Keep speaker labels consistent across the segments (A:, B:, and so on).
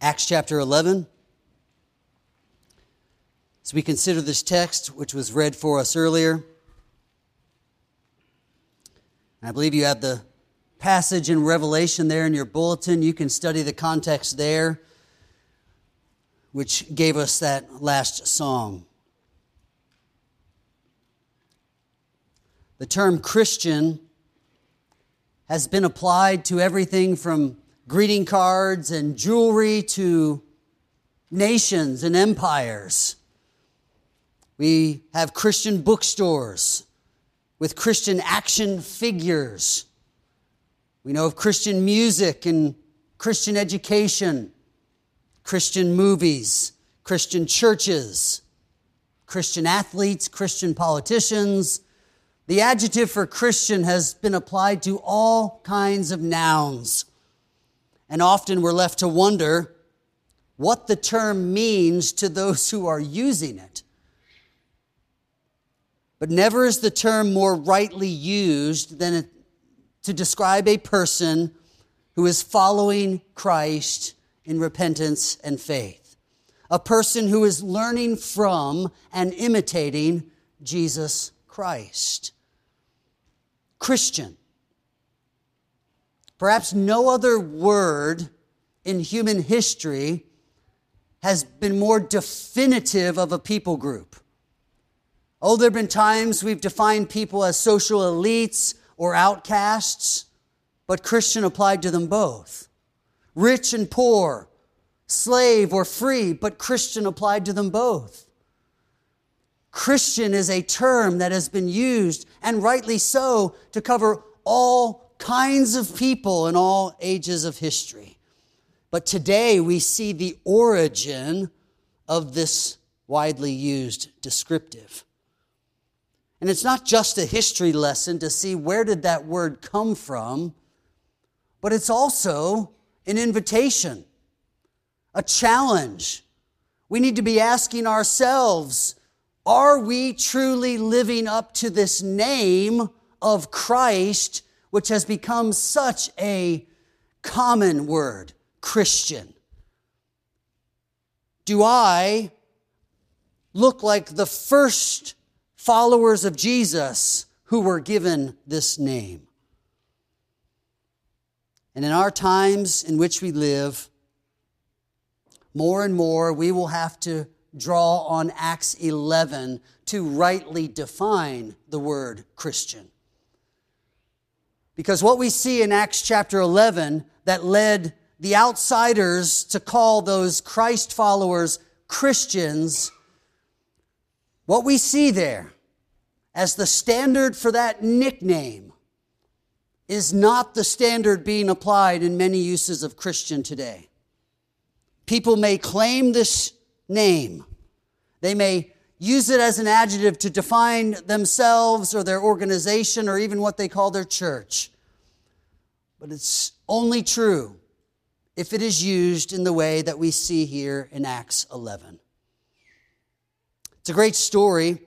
A: Acts chapter 11. As we consider this text, which was read for us earlier, I believe you have the passage in Revelation there in your bulletin. You can study the context there, which gave us that last song. The term Christian has been applied to everything from greeting cards and jewelry to nations and empires. We have Christian bookstores with Christian action figures. We know of Christian music and Christian education, Christian movies, Christian churches, Christian athletes, Christian politicians, the adjective for Christian has been applied to all kinds of nouns. And often we're left to wonder what the term means to those who are using it. But never is the term more rightly used than to describe a person who is following Christ in repentance and faith. A person who is learning from and imitating Jesus Christ. Christian. Perhaps no other word in human history has been more definitive of a people group. Oh, there have been times we've defined people as social elites or outcasts, but Christian applied to them both. Rich and poor, slave or free, but Christian applied to them both. Christian is a term that has been used, and rightly so, to cover all kinds of people in all ages of history. But today we see the origin of this widely used descriptive. And it's not just a history lesson to see where did that word come from, but it's also an invitation, a challenge. We need to be asking ourselves, are we truly living up to this name of Christ, which has become such a common word, Christian? Do I look like the first followers of Jesus who were given this name? And in our times in which we live, more and more we will have to draw on Acts 11 to rightly define the word Christian. Because what we see in Acts chapter 11 that led the outsiders to call those Christ followers Christians, what we see there as the standard for that nickname is not the standard being applied in many uses of Christian today. People may claim this name. They may use it as an adjective to define themselves or their organization or even what they call their church. But it's only true if it is used in the way that we see here in Acts 11. It's a great story.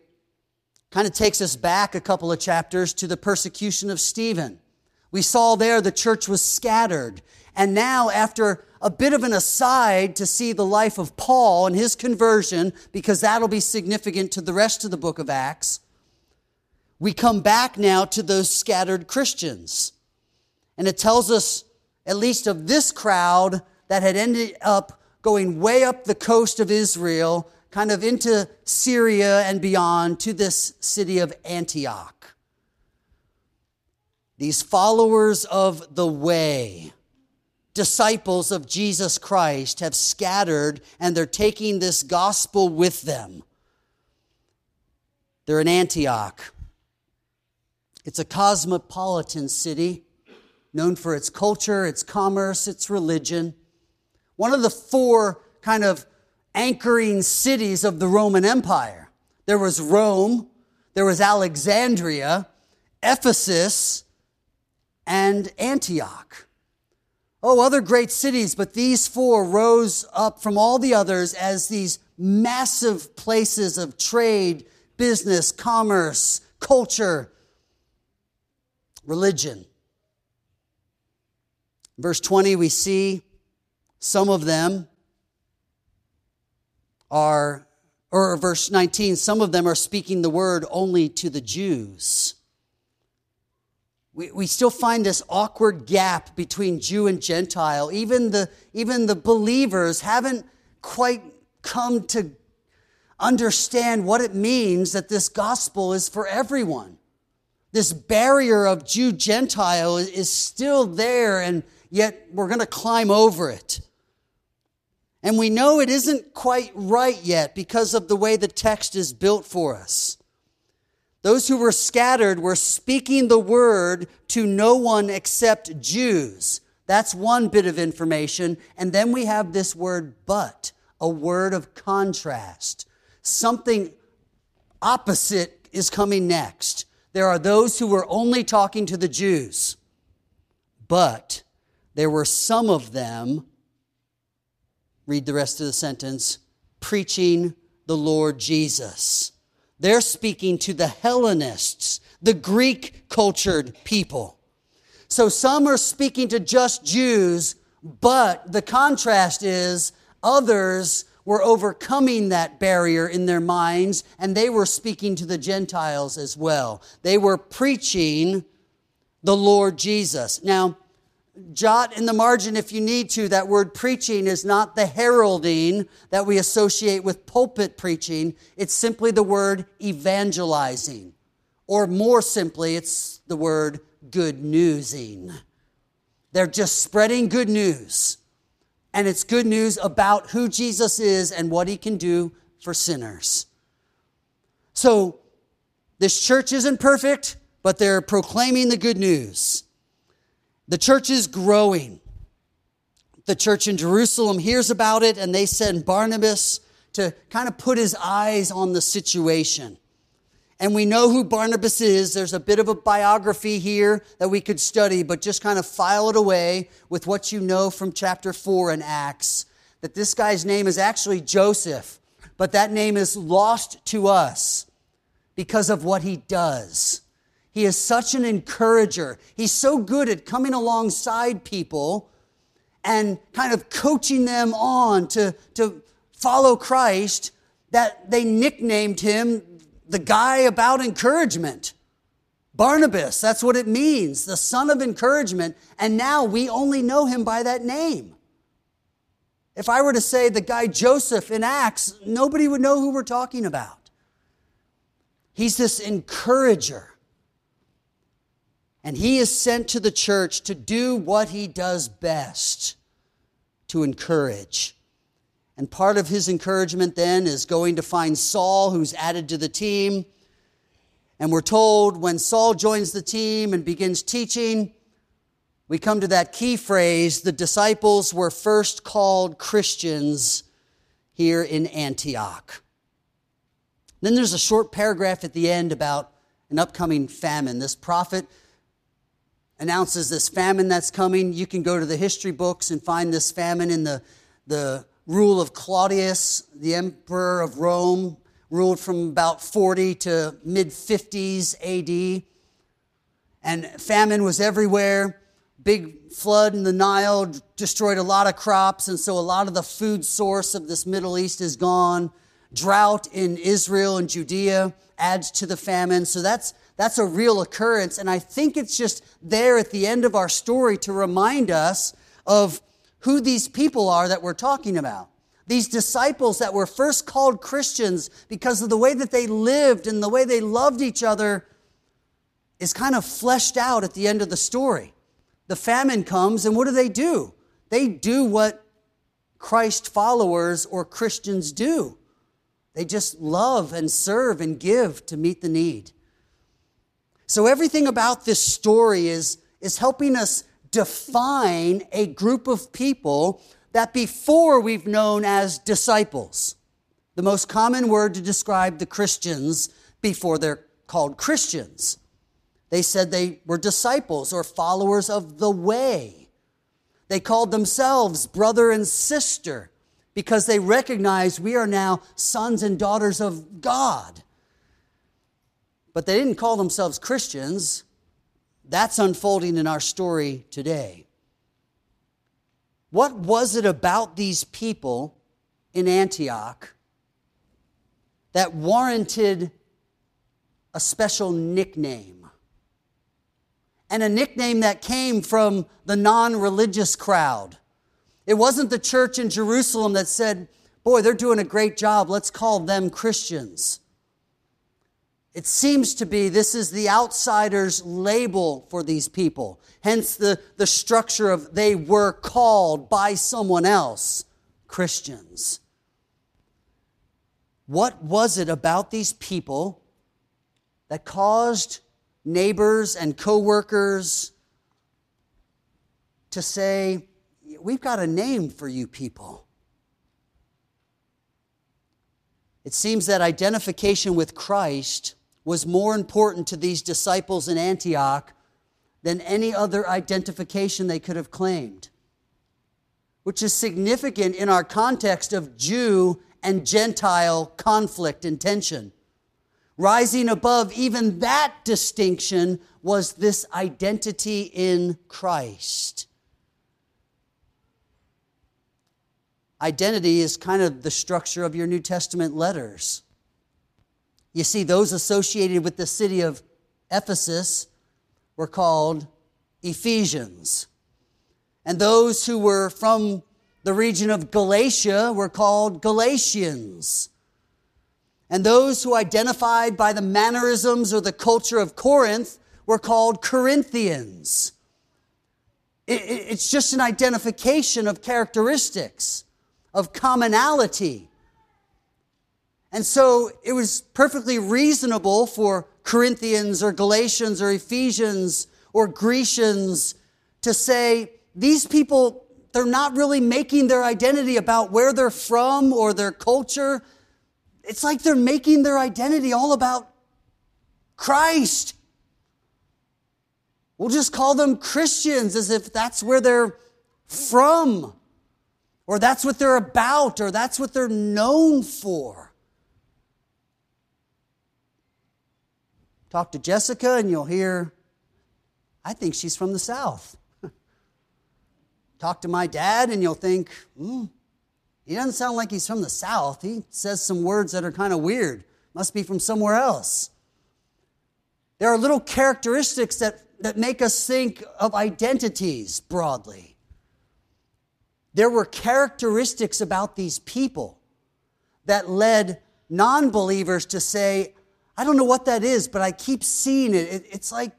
A: Kind of takes us back a couple of chapters to the persecution of Stephen. We saw there the church was scattered. And now, after a bit of an aside to see the life of Paul and his conversion, because that'll be significant to the rest of the book of Acts. We come back now to those scattered Christians. And it tells us, at least of this crowd that had ended up going way up the coast of Israel, kind of into Syria and beyond to this city of Antioch. These followers of the way disciples of Jesus Christ have scattered and they're taking this gospel with them. They're in Antioch. It's a cosmopolitan city known for its culture, its commerce, its religion. One of the four kind of anchoring cities of the Roman Empire. There was Rome, there was Alexandria, Ephesus, and Antioch. Oh, other great cities, but these four rose up from all the others as these massive places of trade, business, commerce, culture, religion. Verse 20, we see some of them, are, or verse 19, some of them are speaking the word only to the Jews. We, we still find this awkward gap between Jew and Gentile. Even the, even the believers haven't quite come to understand what it means that this gospel is for everyone. This barrier of Jew Gentile is still there, and yet we're going to climb over it. And we know it isn't quite right yet because of the way the text is built for us. Those who were scattered were speaking the word to no one except Jews. That's one bit of information. And then we have this word but, a word of contrast. Something opposite is coming next. There are those who were only talking to the Jews, but there were some of them, read the rest of the sentence, preaching the Lord Jesus. They're speaking to the Hellenists, the Greek cultured people. So some are speaking to just Jews, but the contrast is others were overcoming that barrier in their minds and they were speaking to the Gentiles as well. They were preaching the Lord Jesus. Now, jot in the margin if you need to that word preaching is not the heralding that we associate with pulpit preaching. It's simply the word evangelizing. Or more simply, it's the word good newsing. They're just spreading good news. And it's good news about who Jesus is and what he can do for sinners. So, this church isn't perfect, but they're proclaiming the good news. The church is growing. The church in Jerusalem hears about it and they send Barnabas to kind of put his eyes on the situation. And we know who Barnabas is. There's a bit of a biography here that we could study, but just kind of file it away with what you know from chapter 4 in Acts. That this guy's name is actually Joseph, but that name is lost to us because of what he does. He is such an encourager. He's so good at coming alongside people and kind of coaching them on to, to follow Christ that they nicknamed him the guy about encouragement. Barnabas, that's what it means, the son of encouragement. And now we only know him by that name. If I were to say the guy Joseph in Acts, nobody would know who we're talking about. He's this encourager. And he is sent to the church to do what he does best to encourage. And part of his encouragement then is going to find Saul, who's added to the team. And we're told when Saul joins the team and begins teaching, we come to that key phrase the disciples were first called Christians here in Antioch. Then there's a short paragraph at the end about an upcoming famine. This prophet announces this famine that's coming. You can go to the history books and find this famine in the, the rule of Claudius, the emperor of Rome, ruled from about 40 to mid 50s AD. And famine was everywhere. Big flood in the Nile destroyed a lot of crops, and so a lot of the food source of this Middle East is gone. Drought in Israel and Judea adds to the famine. So that's that's a real occurrence. And I think it's just there at the end of our story to remind us of who these people are that we're talking about. These disciples that were first called Christians because of the way that they lived and the way they loved each other is kind of fleshed out at the end of the story. The famine comes, and what do they do? They do what Christ followers or Christians do. They just love and serve and give to meet the need. So everything about this story is, is helping us define a group of people that before we've known as disciples. The most common word to describe the Christians before they're called Christians. They said they were disciples or followers of the way. They called themselves brother and sister because they recognized we are now sons and daughters of God. But they didn't call themselves Christians. That's unfolding in our story today. What was it about these people in Antioch that warranted a special nickname. And a nickname that came from the non religious crowd. It wasn't the church in Jerusalem that said, Boy, they're doing a great job. Let's call them Christians. It seems to be this is the outsider's label for these people. Hence the, the structure of they were called by someone else Christians. What was it about these people that caused neighbors and coworkers to say, We've got a name for you people? It seems that identification with Christ was more important to these disciples in Antioch than any other identification they could have claimed, which is significant in our context of Jew and Gentile conflict and tension. Rising above even that distinction was this identity in Christ. Identity is kind of the structure of your New Testament letters. You see, those associated with the city of Ephesus were called Ephesians. And those who were from the region of Galatia were called Galatians. And those who identified by the mannerisms or the culture of Corinth were called Corinthians. It's just an identification of characteristics, of commonality. And so it was perfectly reasonable for Corinthians or Galatians or Ephesians or Grecians to say, these people, they're not really making their identity about where they're from or their culture. It's like they're making their identity all about Christ. We'll just call them Christians as if that's where they're from, or that's what they're about, or that's what they're known for. Talk to Jessica and you'll hear, I think she's from the South. Talk to my dad and you'll think, hmm, he doesn't sound like he's from the South. He says some words that are kind of weird. Must be from somewhere else. There are little characteristics that, that make us think of identities broadly. There were characteristics about these people that led non believers to say, I don't know what that is, but I keep seeing it. it. It's like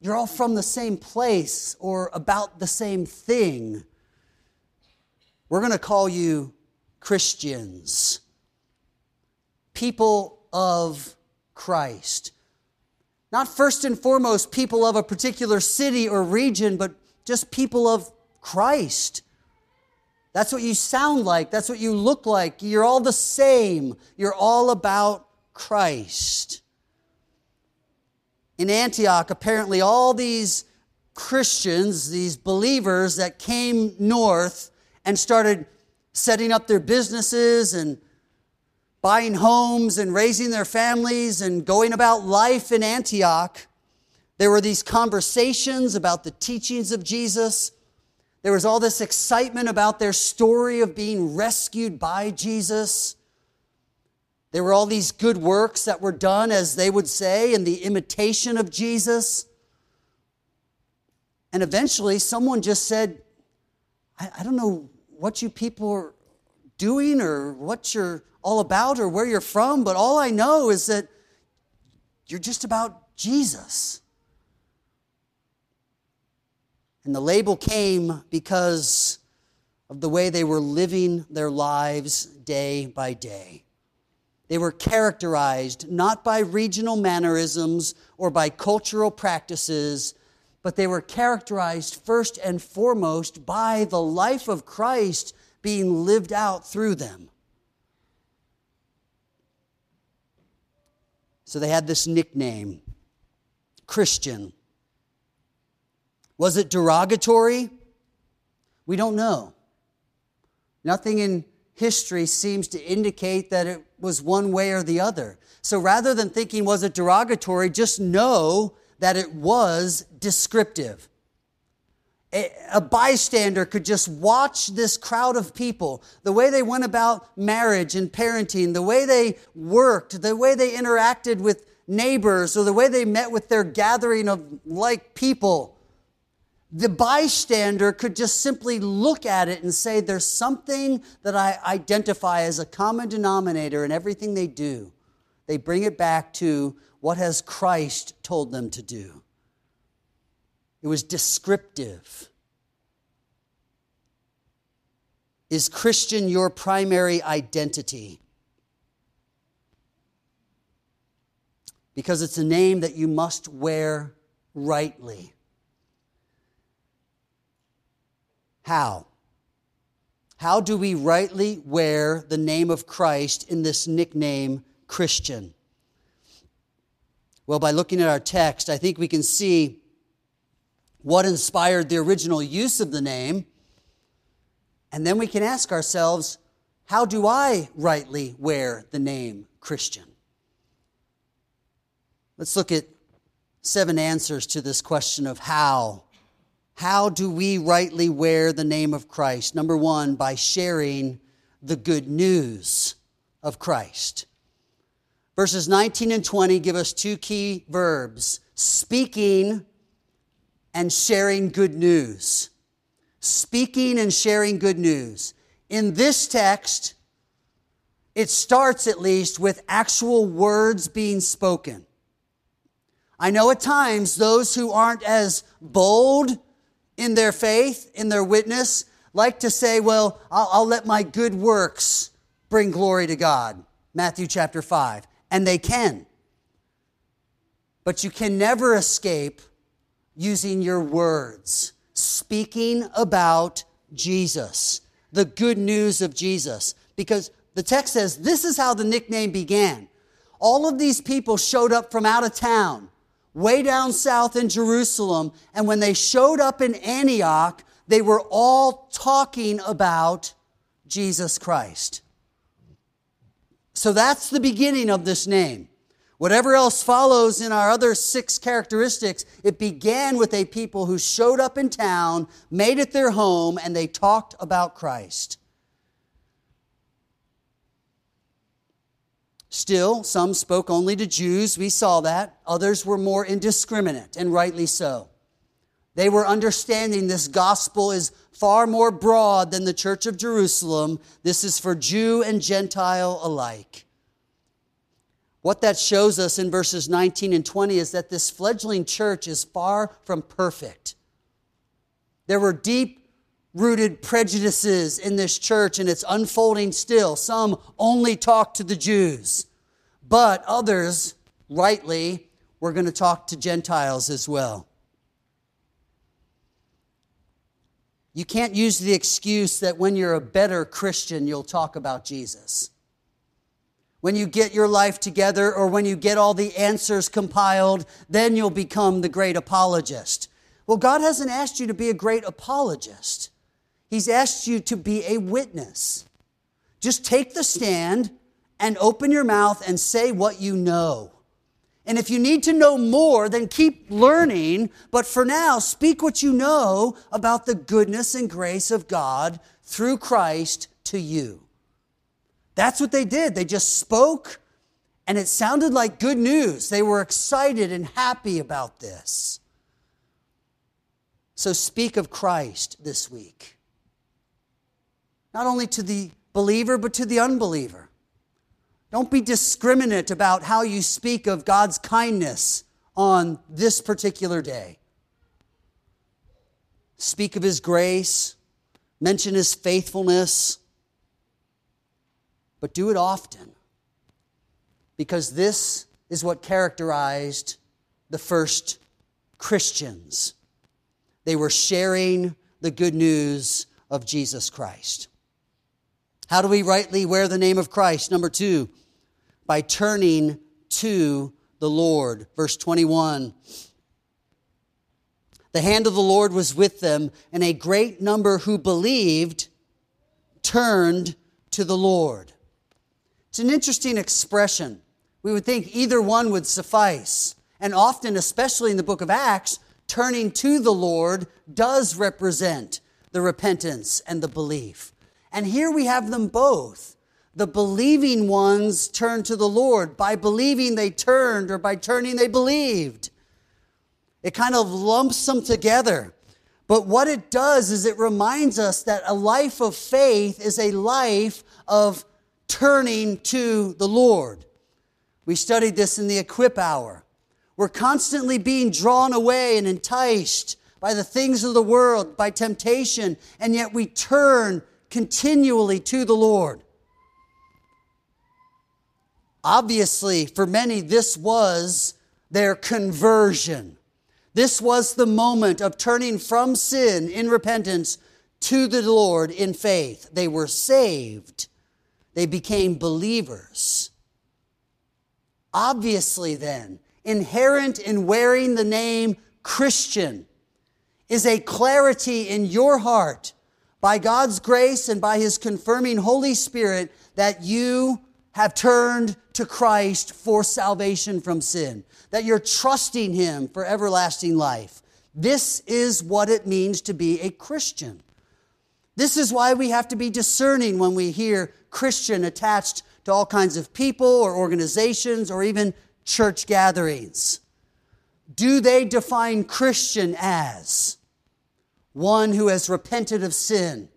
A: you're all from the same place or about the same thing. We're going to call you Christians, people of Christ. Not first and foremost people of a particular city or region, but just people of Christ. That's what you sound like. That's what you look like. You're all the same. You're all about Christ. In Antioch, apparently, all these Christians, these believers that came north and started setting up their businesses and buying homes and raising their families and going about life in Antioch, there were these conversations about the teachings of Jesus. There was all this excitement about their story of being rescued by Jesus. There were all these good works that were done, as they would say, in the imitation of Jesus. And eventually, someone just said, I, I don't know what you people are doing or what you're all about or where you're from, but all I know is that you're just about Jesus. And the label came because of the way they were living their lives day by day. They were characterized not by regional mannerisms or by cultural practices, but they were characterized first and foremost by the life of Christ being lived out through them. So they had this nickname, Christian. Was it derogatory? We don't know. Nothing in history seems to indicate that it was one way or the other. So rather than thinking, was it derogatory, just know that it was descriptive. a, bystander could just watch this crowd of people, the way they went about marriage and parenting, the way they worked, the way they interacted with neighbors, or the way they met with their gathering of like people, the bystander could just simply look at it and say, There's something that I identify as a common denominator in everything they do. They bring it back to what has Christ told them to do. It was descriptive. Is Christian your primary identity? Because it's a name that you must wear rightly. How? How do we rightly wear the name of Christ in this nickname, Christian? Well, by looking at our text, I think we can see what inspired the original use of the name. And then we can ask ourselves, how do I rightly wear the name Christian? Let's look at seven answers to this question of how. How do we rightly wear the name of Christ? Number one, by sharing the good news of Christ. Verses 19 and 20 give us two key verbs speaking and sharing good news. Speaking and sharing good news. In this text, it starts at least with actual words being spoken. I know at times those who aren't as bold in their faith, in their witness, like to say, well, I'll, I'll, let my good works bring glory to God. Matthew chapter 5. And they can. But you can never escape using your words, speaking about Jesus, the good news of Jesus. Because the text says this is how the nickname began. All of these people showed up from out of town, way down south in Jerusalem, and when they showed up in Antioch, they were all talking about Jesus Christ. So that's the beginning of this name. Whatever else follows in our other six characteristics, it began with a people who showed up in town, made it their home, and they talked about Christ. Still, some spoke only to Jews. We saw that. Others were more indiscriminate, and rightly so. They were understanding this gospel is far more broad than the church of Jerusalem. This is for Jew and Gentile alike. What that shows us in verses 19 and 20 is that this fledgling church is far from perfect. There were deep rooted prejudices in this church, and it's unfolding still. Some only talk to the Jews, but others, rightly, we're going to talk to Gentiles as well. You can't use the excuse that when you're a better Christian, you'll talk about Jesus when you get your life together or when you get all the answers compiled, then you'll become the great apologist. Well, God hasn't asked you to be a great apologist. He's asked you to be a witness. Just take the stand and open your mouth and say what you know. And if you need to know more, then keep learning. But for now, speak what you know about the goodness and grace of God through Christ to you. That's what they did. They just spoke, and it sounded like good news. They were excited and happy about this. So speak of Christ this week. Not only to the believer, but to the unbeliever. Don't be discriminate about how you speak of God's kindness on this particular day. Speak of His grace, mention His faithfulness but do it often. Because this is what characterized the first Christians. They were sharing the good news of Jesus Christ. How do we rightly wear the name of Christ? Number two, by turning to the Lord. Verse 21. The hand of the Lord was with them, and a great number who believed turned to the Lord. It's an interesting expression. We would think either one would suffice. And often, especially in the book of Acts, turning to the Lord does represent the repentance and the belief. And here we have them both. The believing ones turned to the Lord. By believing, they turned, or by turning, they believed. It kind of lumps them together. But what it does is it reminds us that a life of faith is a life of turning to the Lord. We studied this in the equip hour. We're constantly being drawn away and enticed by the things of the world, by temptation, and yet we turn continually to the Lord. Obviously, for many, this was their conversion. This was the moment of turning from sin in repentance to the Lord in faith. They were saved. They became believers. Obviously, then, inherent in wearing the name Christian is a clarity in your heart by God's grace and by His confirming Holy Spirit that you have turned to Christ for salvation from sin, that you're trusting Him for everlasting life. This is what it means to be a Christian. This is why we have to be discerning when we hear Christian attached to all kinds of people or organizations or even church gatherings. Do they define Christian as one who has repented of sin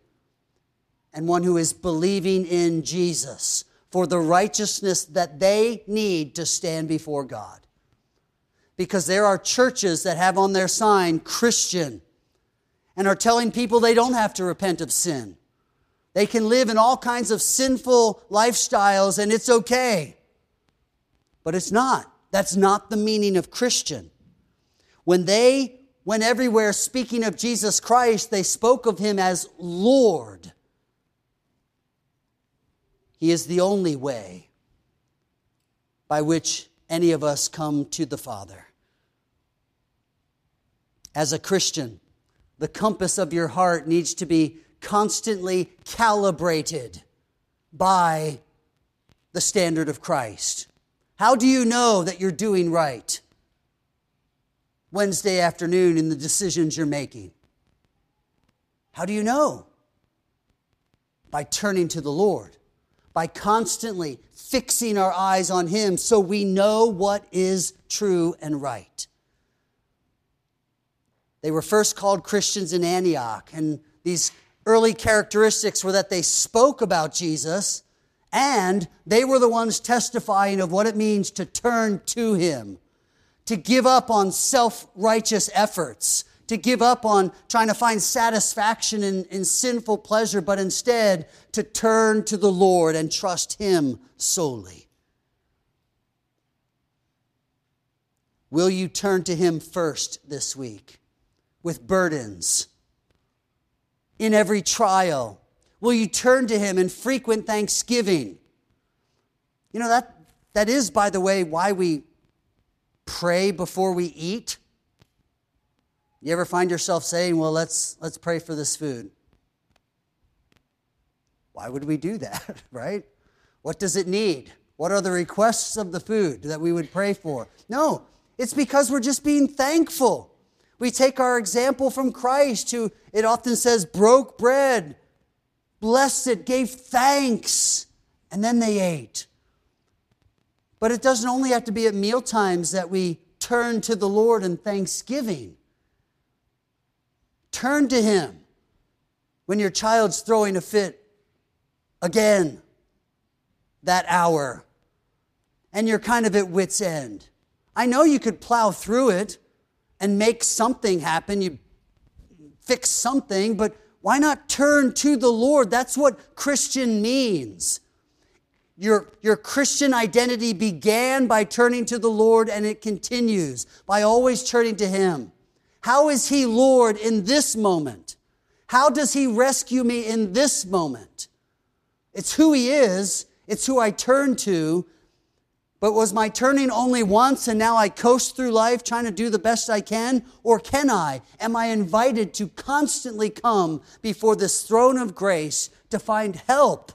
A: and one who is believing in Jesus for the righteousness that they need to stand before God? Because there are churches that have on their sign Christian and are telling people they don't have to repent of sin. They can live in all kinds of sinful lifestyles and it's okay. But it's not. That's not the meaning of Christian. When they went everywhere speaking of Jesus Christ, they spoke of him as Lord. He is the only way by which any of us come to the Father. As a Christian, the compass of your heart needs to be constantly calibrated by the standard of Christ. How do you know that you're doing right Wednesday afternoon in the decisions you're making? How do you know? By turning to the Lord, by constantly fixing our eyes on Him so we know what is true and right. They were first called Christians in Antioch, and these early characteristics were that they spoke about Jesus and they were the ones testifying of what it means to turn to Him, to give up on self righteous efforts, to give up on trying to find satisfaction in, in sinful pleasure, but instead to turn to the Lord and trust Him solely. Will you turn to Him first this week with burdens? in every trial? Will you turn to him in frequent thanksgiving? You know, that, that is, by the way, why we pray before we eat. You ever find yourself saying, well, let's, let's pray for this food? Why would we do that, right? What does it need? What are the requests of the food that we would pray for? No, it's because we're just being thankful. We take our example from Christ, who it often says broke bread, blessed it, gave thanks, and then they ate. But it doesn't only have to be at meal times that we turn to the Lord in thanksgiving. Turn to Him when your child's throwing a fit again that hour and you're kind of at wits' end. I know you could plow through it and make something happen. You fix something, but why not turn to the Lord? That's what Christian means. Your, your Christian identity began by turning to the Lord and it continues by always turning to Him. How is He Lord in this moment? How does He rescue me in this moment? It's who He is, it's who I turn to, but was my turning only once and now I coast through life trying to do the best I can? Or can I? Am I invited to constantly come before this throne of grace to find help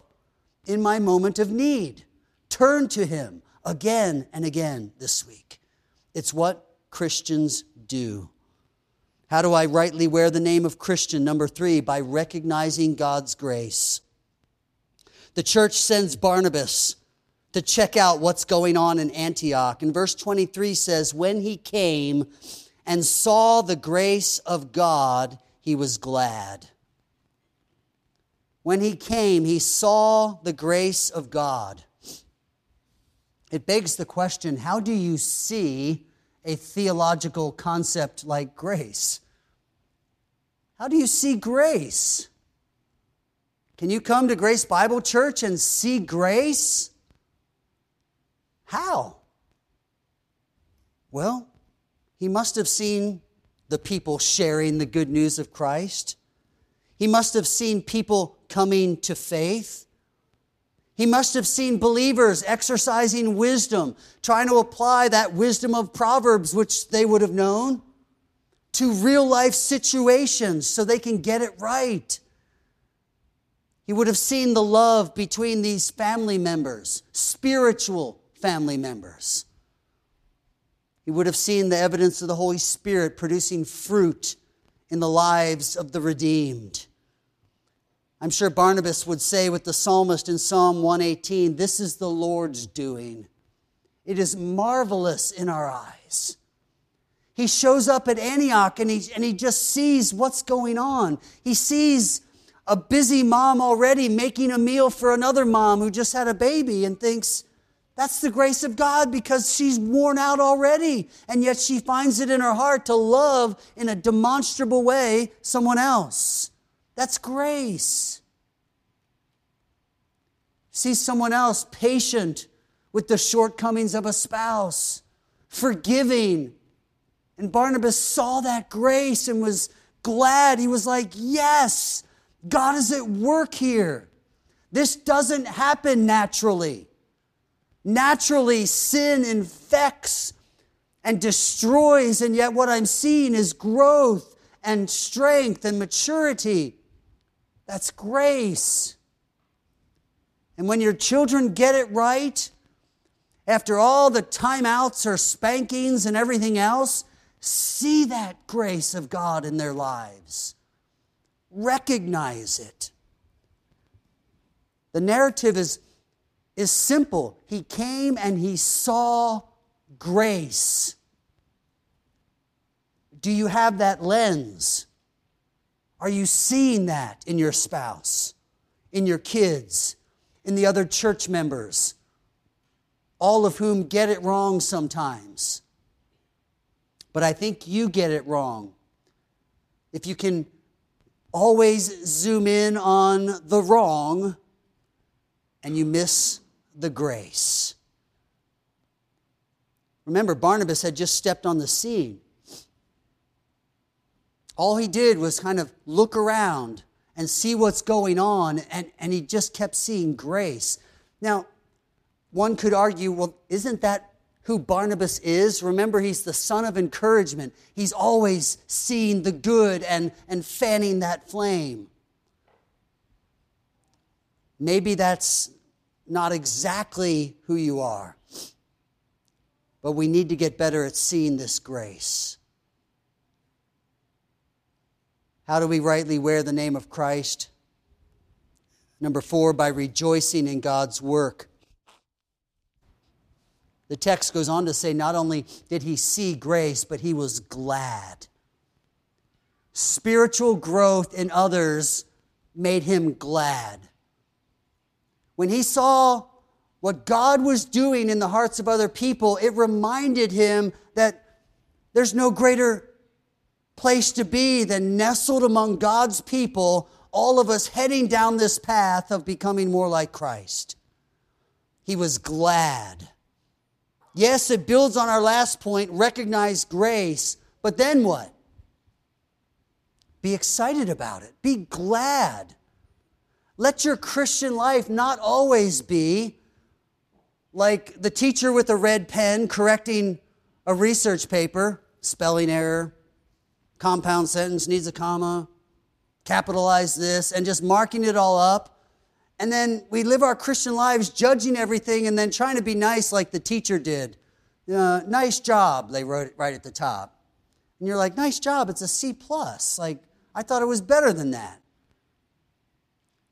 A: in my moment of need? Turn to Him again and again this week. It's what Christians do. How do I rightly wear the name of Christian? Number three, by recognizing God's grace. The church sends Barnabas to check out what's going on in Antioch. And verse 23 says, When he came and saw the grace of God, he was glad. When he came, he saw the grace of God. It begs the question how do you see a theological concept like grace? How do you see grace? Can you come to Grace Bible Church and see grace? How? Well, he must have seen the people sharing the good news of Christ. He must have seen people coming to faith. He must have seen believers exercising wisdom, trying to apply that wisdom of Proverbs, which they would have known, to real life situations so they can get it right. He would have seen the love between these family members, spiritual family members. He would have seen the evidence of the Holy Spirit producing fruit in the lives of the redeemed. I'm sure Barnabas would say with the psalmist in Psalm 118 This is the Lord's doing. It is marvelous in our eyes. He shows up at Antioch and he, and he just sees what's going on. He sees a busy mom already making a meal for another mom who just had a baby and thinks, that's the grace of God because she's worn out already. And yet she finds it in her heart to love in a demonstrable way someone else. That's grace. See someone else patient with the shortcomings of a spouse, forgiving. And Barnabas saw that grace and was glad. He was like, Yes, God is at work here. This doesn't happen naturally. Naturally, sin infects and destroys, and yet what I'm seeing is growth and strength and maturity. That's grace. And when your children get it right, after all the timeouts or spankings and everything else, see that grace of God in their lives. Recognize it. The narrative is, is simple. He came and he saw grace. Do you have that lens? Are you seeing that in your spouse, in your kids, in the other church members, all of whom get it wrong sometimes? But I think you get it wrong. If you can always zoom in on the wrong and you miss the grace. Remember, Barnabas had just stepped on the scene. All he did was kind of look around and see what's going on, and, and he just kept seeing grace. Now, one could argue, well, isn't that who Barnabas is? Remember, he's the son of encouragement. He's always seeing the good and, and fanning that flame. Maybe that's not exactly who you are, but we need to get better at seeing this grace. How do we rightly wear the name of Christ? Number four, by rejoicing in God's work. The text goes on to say not only did he see grace, but he was glad. Spiritual growth in others made him glad. When he saw what God was doing in the hearts of other people, it reminded him that there's no greater place to be than nestled among God's people, all of us heading down this path of becoming more like Christ. He was glad. Yes, it builds on our last point recognize grace, but then what? Be excited about it, be glad. Let your Christian life not always be like the teacher with a red pen correcting a research paper, spelling error, compound sentence needs a comma, capitalize this, and just marking it all up. And then we live our Christian lives judging everything and then trying to be nice like the teacher did. Uh, nice job, they wrote it right at the top. And you're like, nice job, it's a C plus. Like, I thought it was better than that.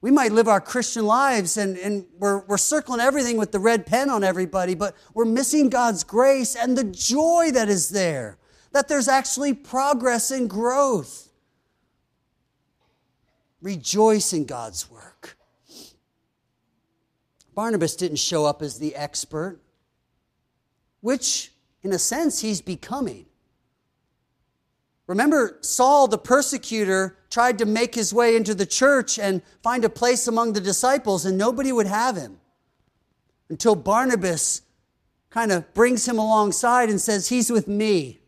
A: We might live our Christian lives and, and we're, we're circling everything with the red pen on everybody, but we're missing God's grace and the joy that is there, that there's actually progress and growth. Rejoice in God's work. Barnabas didn't show up as the expert, which, in a sense, he's becoming. Remember, Saul the persecutor tried to make his way into the church and find a place among the disciples, and nobody would have him until Barnabas kind of brings him alongside and says, He's with me.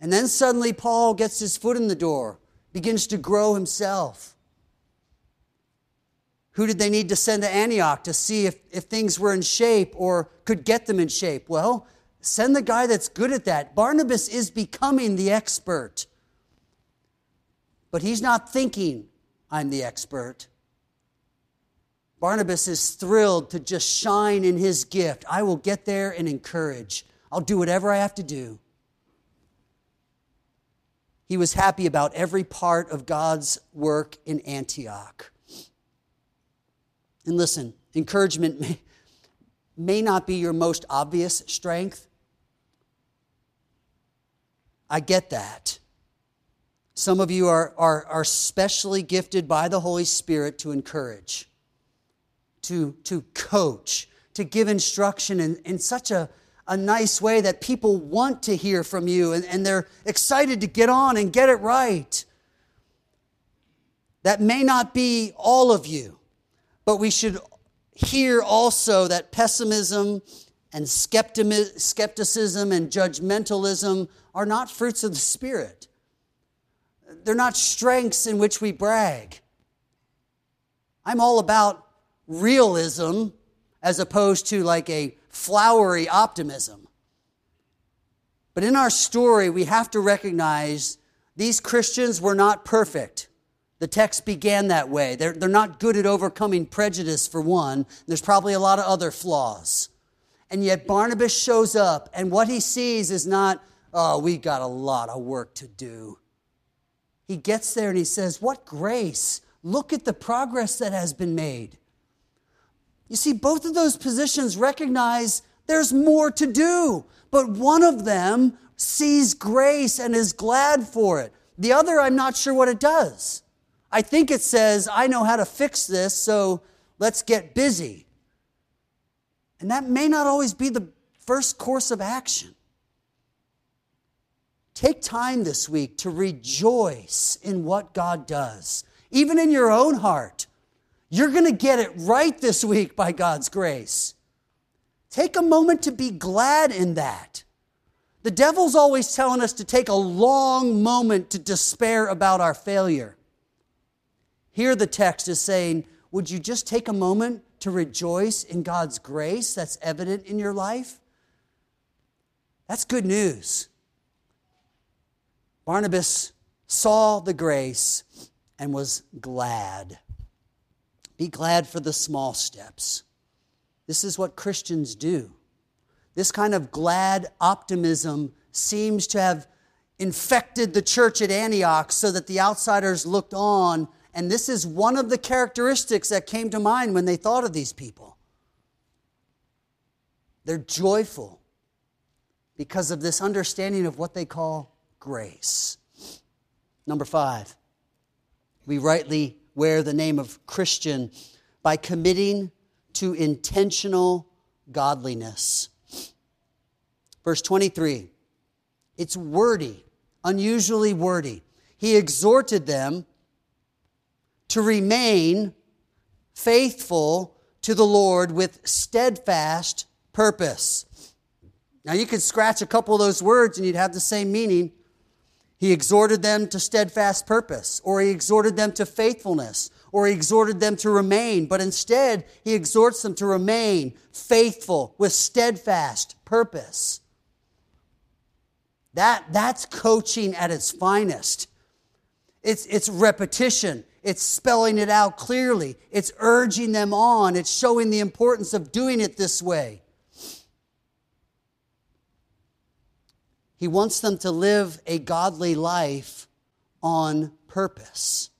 A: And then suddenly Paul gets his foot in the door, begins to grow himself. Who did they need to send to Antioch to see if, if things were in shape or could get them in shape? Well, Send the guy that's good at that. Barnabas is becoming the expert. But he's not thinking, I'm the expert. Barnabas is thrilled to just shine in his gift. I will get there and encourage. I'll do whatever I have to do. He was happy about every part of God's work in Antioch. And listen, encouragement may, may not be your most obvious strength, I get that. Some of you are, are, are specially gifted by the Holy Spirit to encourage, to, to coach, to give instruction in, in such a, a nice way that people want to hear from you and, and they're excited to get on and get it right. That may not be all of you, but we should hear also that pessimism and skepticism and judgmentalism are not fruits of the Spirit. They're not strengths in which we brag. I'm all about realism as opposed to like a flowery optimism. But in our story, we have to recognize these Christians were not perfect. The text began that way. They're, they're not good at overcoming prejudice, for one. There's probably a lot of other flaws. And yet Barnabas shows up, and what he sees is not, oh, we got a lot of work to do. He gets there and he says, What grace! Look at the progress that has been made. You see, both of those positions recognize there's more to do, but one of them sees grace and is glad for it. The other, I'm not sure what it does. I think it says, I know how to fix this, so let's get busy. And that may not always be the first course of action. Take time this week to rejoice in what God does, even in your own heart. You're going to get it right this week by God's grace. Take a moment to be glad in that. The devil's always telling us to take a long moment to despair about our failure. Here, the text is saying, Would you just take a moment to rejoice in God's grace that's evident in your life? That's good news. Barnabas saw the grace and was glad. Be glad for the small steps. This is what Christians do. This kind of glad optimism seems to have infected the church at Antioch so that the outsiders looked on and this is one of the characteristics that came to mind when they thought of these people. They're joyful because of this understanding of what they call grace. Number five, we rightly wear the name of Christian by committing to intentional godliness. Verse 23, it's wordy, unusually wordy. He exhorted them to remain faithful to the Lord with steadfast purpose. Now, you could scratch a couple of those words and you'd have the same meaning. He exhorted them to steadfast purpose, or he exhorted them to faithfulness, or he exhorted them to remain. But instead, he exhorts them to remain faithful with steadfast purpose. That, that's coaching at its finest. It's, it's repetition. It's spelling it out clearly. It's urging them on. It's showing the importance of doing it this way. He wants them to live a godly life on purpose.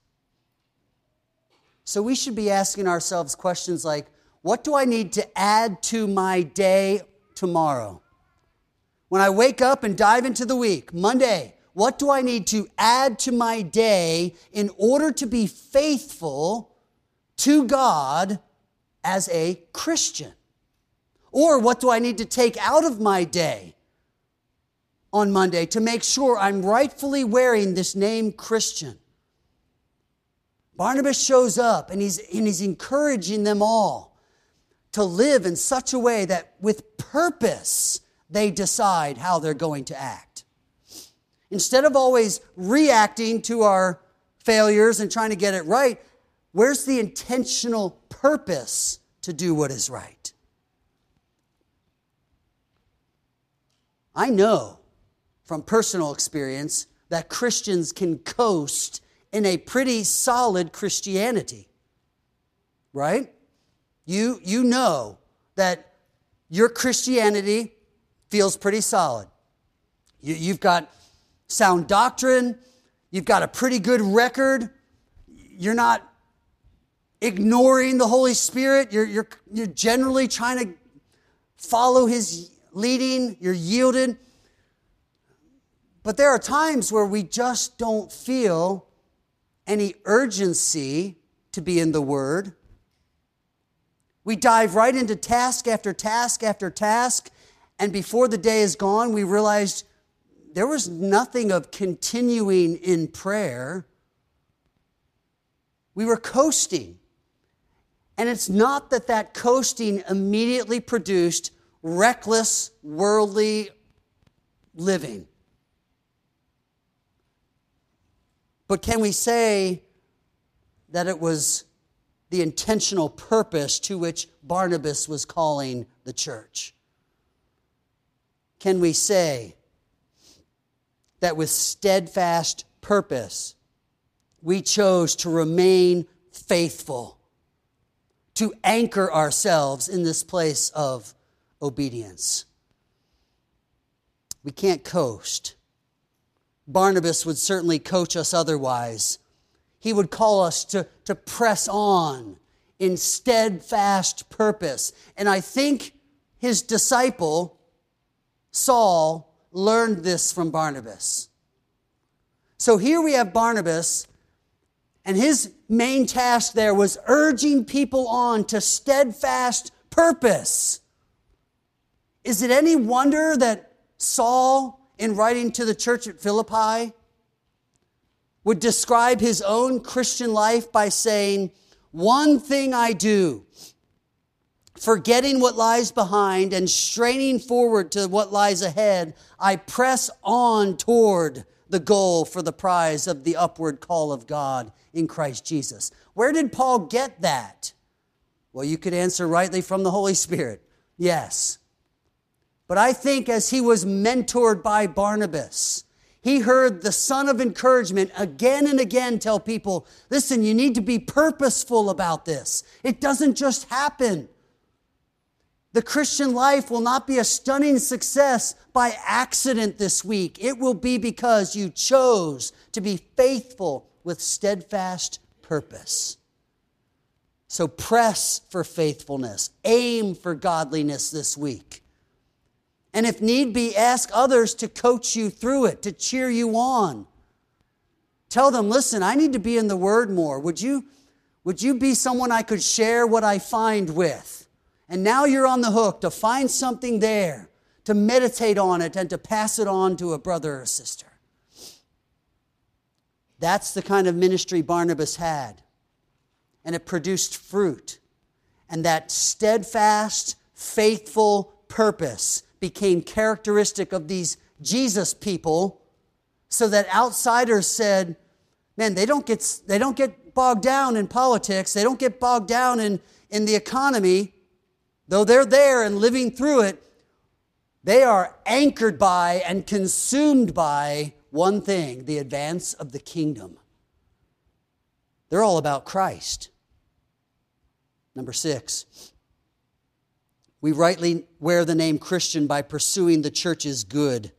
A: So we should be asking ourselves questions like what do I need to add to my day tomorrow? When I wake up and dive into the week, Monday, what do I need to add to my day in order to be faithful to God as a Christian? Or what do I need to take out of my day on Monday to make sure I'm rightfully wearing this name Christian? Barnabas shows up and he's, and he's encouraging them all to live in such a way that with purpose they decide how they're going to act. Instead of always reacting to our failures and trying to get it right, where's the intentional purpose to do what is right? I know from personal experience that Christians can coast in a pretty solid Christianity. Right? You, you know that your Christianity feels pretty solid. You, you've got sound doctrine, you've got a pretty good record, you're not ignoring the Holy Spirit, you're, you're, you're generally trying to follow His leading, you're yielded. But there are times where we just don't feel any urgency to be in the Word. We dive right into task after task after task, and before the day is gone, we realized there was nothing of continuing in prayer. We were coasting. And it's not that that coasting immediately produced reckless, worldly living. But can we say that it was the intentional purpose to which Barnabas was calling the church? Can we say that with steadfast purpose, we chose to remain faithful, to anchor ourselves in this place of obedience? We can't coast. Barnabas would certainly coach us otherwise. He would call us to, to press on in steadfast purpose. And I think his disciple, Saul, learned this from Barnabas. So here we have Barnabas, and his main task there was urging people on to steadfast purpose. Is it any wonder that Saul in writing to the church at Philippi, would describe his own Christian life by saying, One thing I do, forgetting what lies behind and straining forward to what lies ahead, I press on toward the goal for the prize of the upward call of God in Christ Jesus. Where did Paul get that? Well, you could answer rightly from the Holy Spirit. Yes. But I think as he was mentored by Barnabas, he heard the son of encouragement again and again tell people, listen, you need to be purposeful about this. It doesn't just happen. The Christian life will not be a stunning success by accident this week. It will be because you chose to be faithful with steadfast purpose. So press for faithfulness, aim for godliness this week. And if need be, ask others to coach you through it, to cheer you on. Tell them, listen, I need to be in the Word more. Would you, would you be someone I could share what I find with? And now you're on the hook to find something there, to meditate on it, and to pass it on to a brother or sister. That's the kind of ministry Barnabas had. And it produced fruit. And that steadfast, faithful purpose became characteristic of these Jesus people so that outsiders said, man, they don't get, they don't get bogged down in politics. They don't get bogged down in, in the economy. Though they're there and living through it, they are anchored by and consumed by one thing the advance of the kingdom. They're all about Christ. Number six, we rightly wear the name Christian by pursuing the church's good.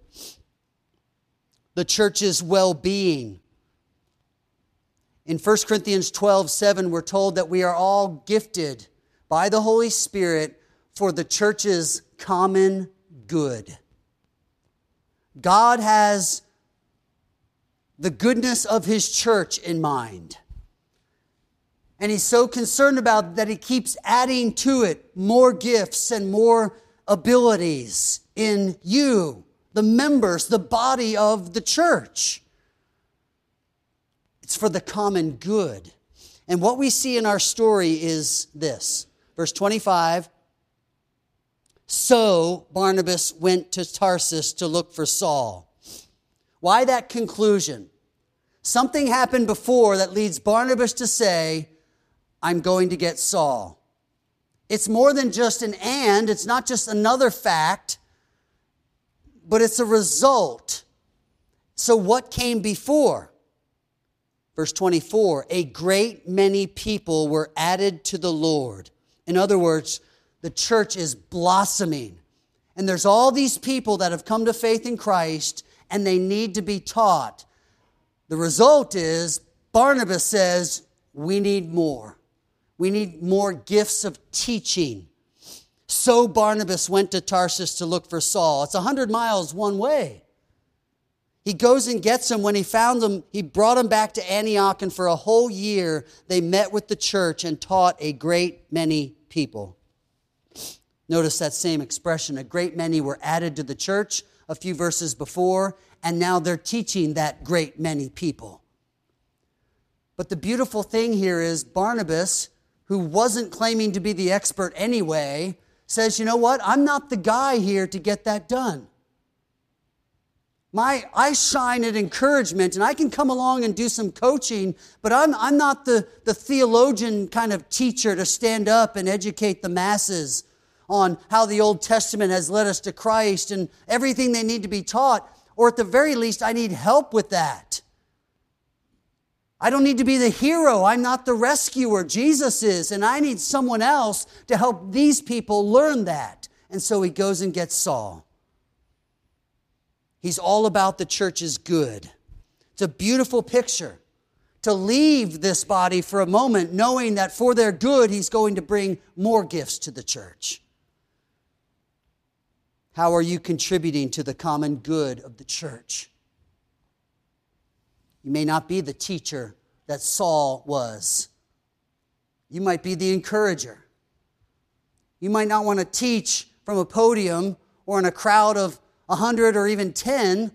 A: the church's well being. In 1 Corinthians 12 7, we're told that we are all gifted by the Holy Spirit for the church's common good. God has the goodness of his church in mind. And he's so concerned about that he keeps adding to it more gifts and more abilities in you, the members, the body of the church. It's for the common good. And what we see in our story is this. Verse 25 So Barnabas went to Tarsus to look for Saul. Why that conclusion? Something happened before that leads Barnabas to say, I'm going to get Saul. It's more than just an and, it's not just another fact, but it's a result. So, what came before? Verse 24 A great many people were added to the Lord. In other words, the church is blossoming. And there's all these people that have come to faith in Christ and they need to be taught. The result is Barnabas says, We need more. We need more gifts of teaching. So Barnabas went to Tarsus to look for Saul. It's a 100 miles one way. He goes and gets him. When he found him, he brought him back to Antioch, and for a whole year they met with the church and taught a great many people. Notice that same expression. A great many were added to the church a few verses before, and now they're teaching that great many people. But the beautiful thing here is Barnabas who wasn't claiming to be the expert anyway, says, you know what? I'm not the guy here to get that done. My, I shine at encouragement and I can come along and do some coaching, but I'm, I'm not the, the theologian kind of teacher to stand up and educate the masses on how the Old Testament has led us to Christ and everything they need to be taught. Or at the very least, I need help with that. I don't need to be the hero. I'm not the rescuer. Jesus is. And I need someone else to help these people learn that. And so he goes and gets Saul. He's all about the church's good. It's a beautiful picture to leave this body for a moment, knowing that for their good, he's going to bring more gifts to the church. How are you contributing to the common good of the church? You may not be the teacher that Saul was. You might be the encourager. You might not want to teach from a podium or in a crowd of 100 or even 10,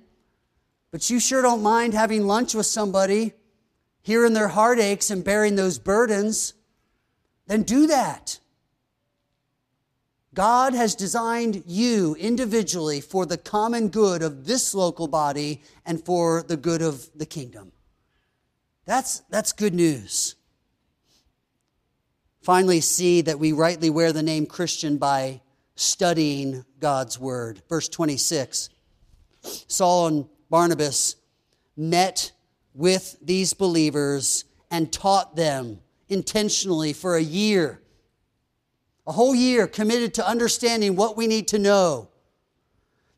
A: but you sure don't mind having lunch with somebody, hearing their heartaches and bearing those burdens. Then do that. God has designed you individually for the common good of this local body and for the good of the kingdom. That's, that's good news. Finally, see that we rightly wear the name Christian by studying God's word. Verse 26 Saul and Barnabas met with these believers and taught them intentionally for a year a whole year committed to understanding what we need to know.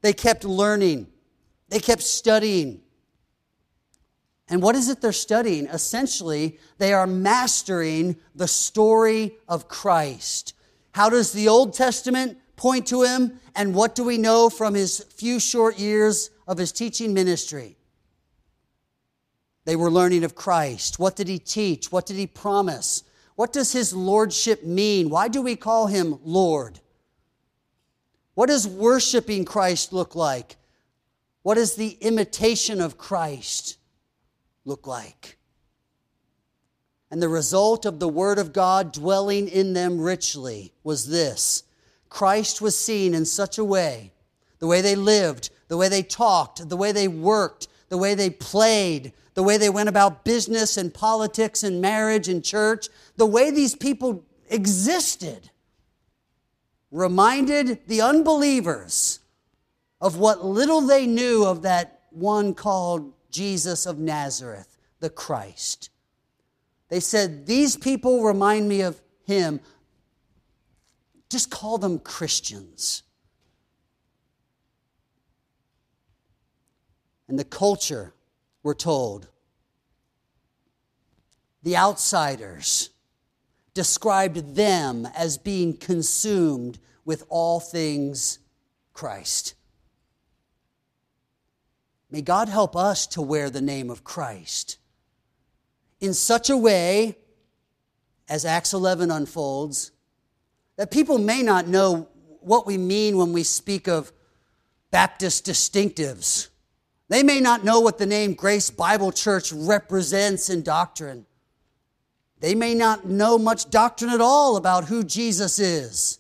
A: They kept learning, they kept studying. And what is it they're studying? Essentially, they are mastering the story of Christ. How does the Old Testament point to him? And what do we know from his few short years of his teaching ministry? They were learning of Christ. What did he teach? What did he promise? What does his lordship mean? Why do we call him Lord? What does worshiping Christ look like? What does the imitation of Christ look like? And the result of the Word of God dwelling in them richly was this Christ was seen in such a way, the way they lived, the way they talked, the way they worked, the way they played, the way they went about business and politics and marriage and church, the way these people existed reminded the unbelievers of what little they knew of that one called Jesus of Nazareth, the Christ. They said, These people remind me of him. Just call them Christians. And the culture, we're told, the outsiders described them as being consumed with all things Christ. May God help us to wear the name of Christ in such a way, as Acts 11 unfolds, that people may not know what we mean when we speak of Baptist distinctives. They may not know what the name Grace Bible Church represents in doctrine. They may not know much doctrine at all about who Jesus is.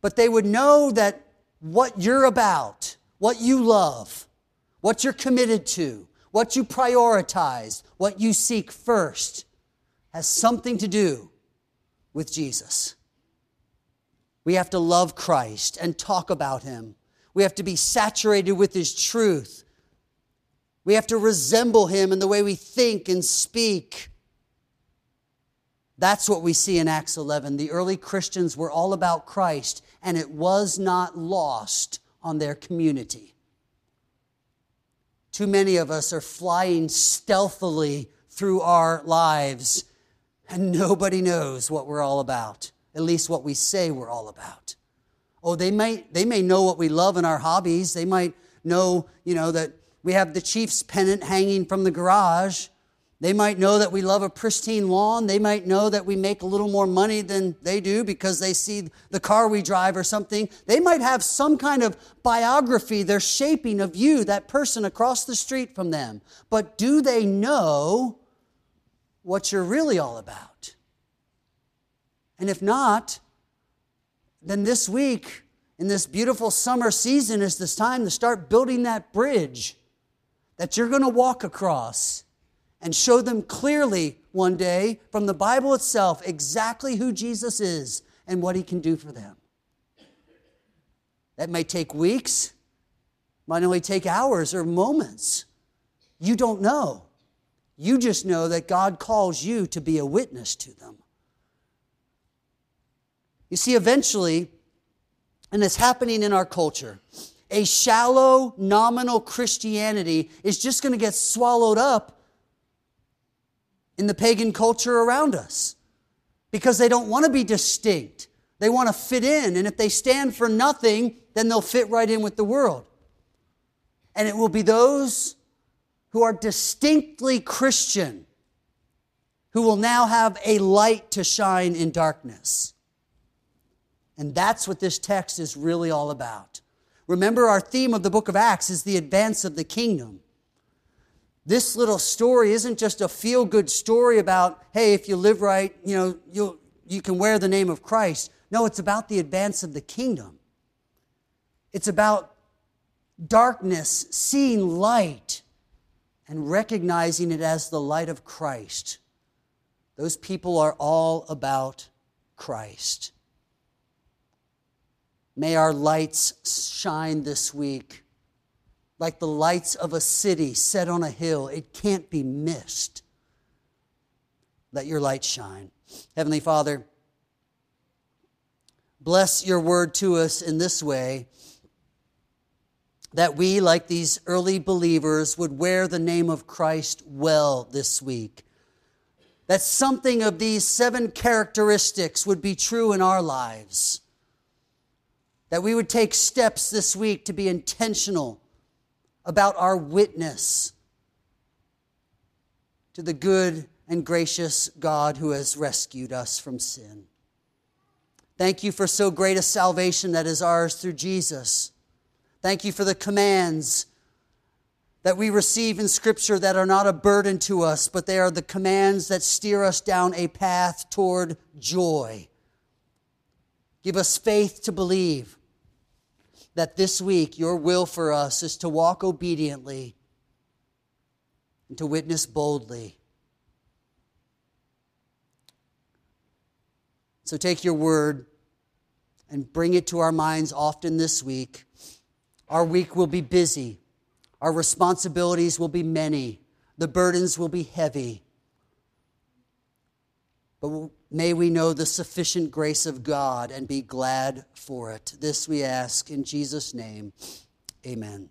A: But they would know that what you're about, what you love, what you're committed to, what you prioritize, what you seek first, has something to do with Jesus. We have to love Christ and talk about him. We have to be saturated with his truth. We have to resemble him in the way we think and speak. That's what we see in Acts 11. The early Christians were all about Christ, and it was not lost on their community. Too many of us are flying stealthily through our lives, and nobody knows what we're all about, at least what we say we're all about. Oh, they may, they may know what we love in our hobbies. They might know, you know, that we have the Chiefs pennant hanging from the garage. They might know that we love a pristine lawn. They might know that we make a little more money than they do because they see the car we drive or something. They might have some kind of biography they're shaping of you, that person across the street from them. But do they know what you're really all about? And if not, then this week, in this beautiful summer season, is this time to start building that bridge that you're going to walk across and show them clearly one day from the Bible itself exactly who Jesus is and what he can do for them. That may take weeks, might only take hours or moments. You don't know. You just know that God calls you to be a witness to them. You see, eventually, and it's happening in our culture, a shallow, nominal Christianity is just going to get swallowed up in the pagan culture around us because they don't want to be distinct. They want to fit in. And if they stand for nothing, then they'll fit right in with the world. And it will be those who are distinctly Christian who will now have a light to shine in darkness. And that's what this text is really all about. Remember, our theme of the book of Acts is the advance of the kingdom. This little story isn't just a feel good story about, hey, if you live right, you know, you you can wear the name of Christ. No, it's about the advance of the kingdom. It's about darkness seeing light and recognizing it as the light of Christ. Those people are all about Christ. May our lights shine this week like the lights of a city set on a hill. It can't be missed. Let your light shine. Heavenly Father, bless your word to us in this way that we, like these early believers, would wear the name of Christ well this week. That something of these seven characteristics would be true in our lives. That we would take steps this week to be intentional about our witness to the good and gracious God who has rescued us from sin. Thank you for so great a salvation that is ours through Jesus. Thank you for the commands that we receive in Scripture that are not a burden to us, but they are the commands that steer us down a path toward joy. Give us faith to believe that this week your will for us is to walk obediently and to witness boldly. So take your word and bring it to our minds often this week. Our week will be busy, our responsibilities will be many, the burdens will be heavy. But may we know the sufficient grace of God and be glad for it. This we ask in Jesus' name. Amen.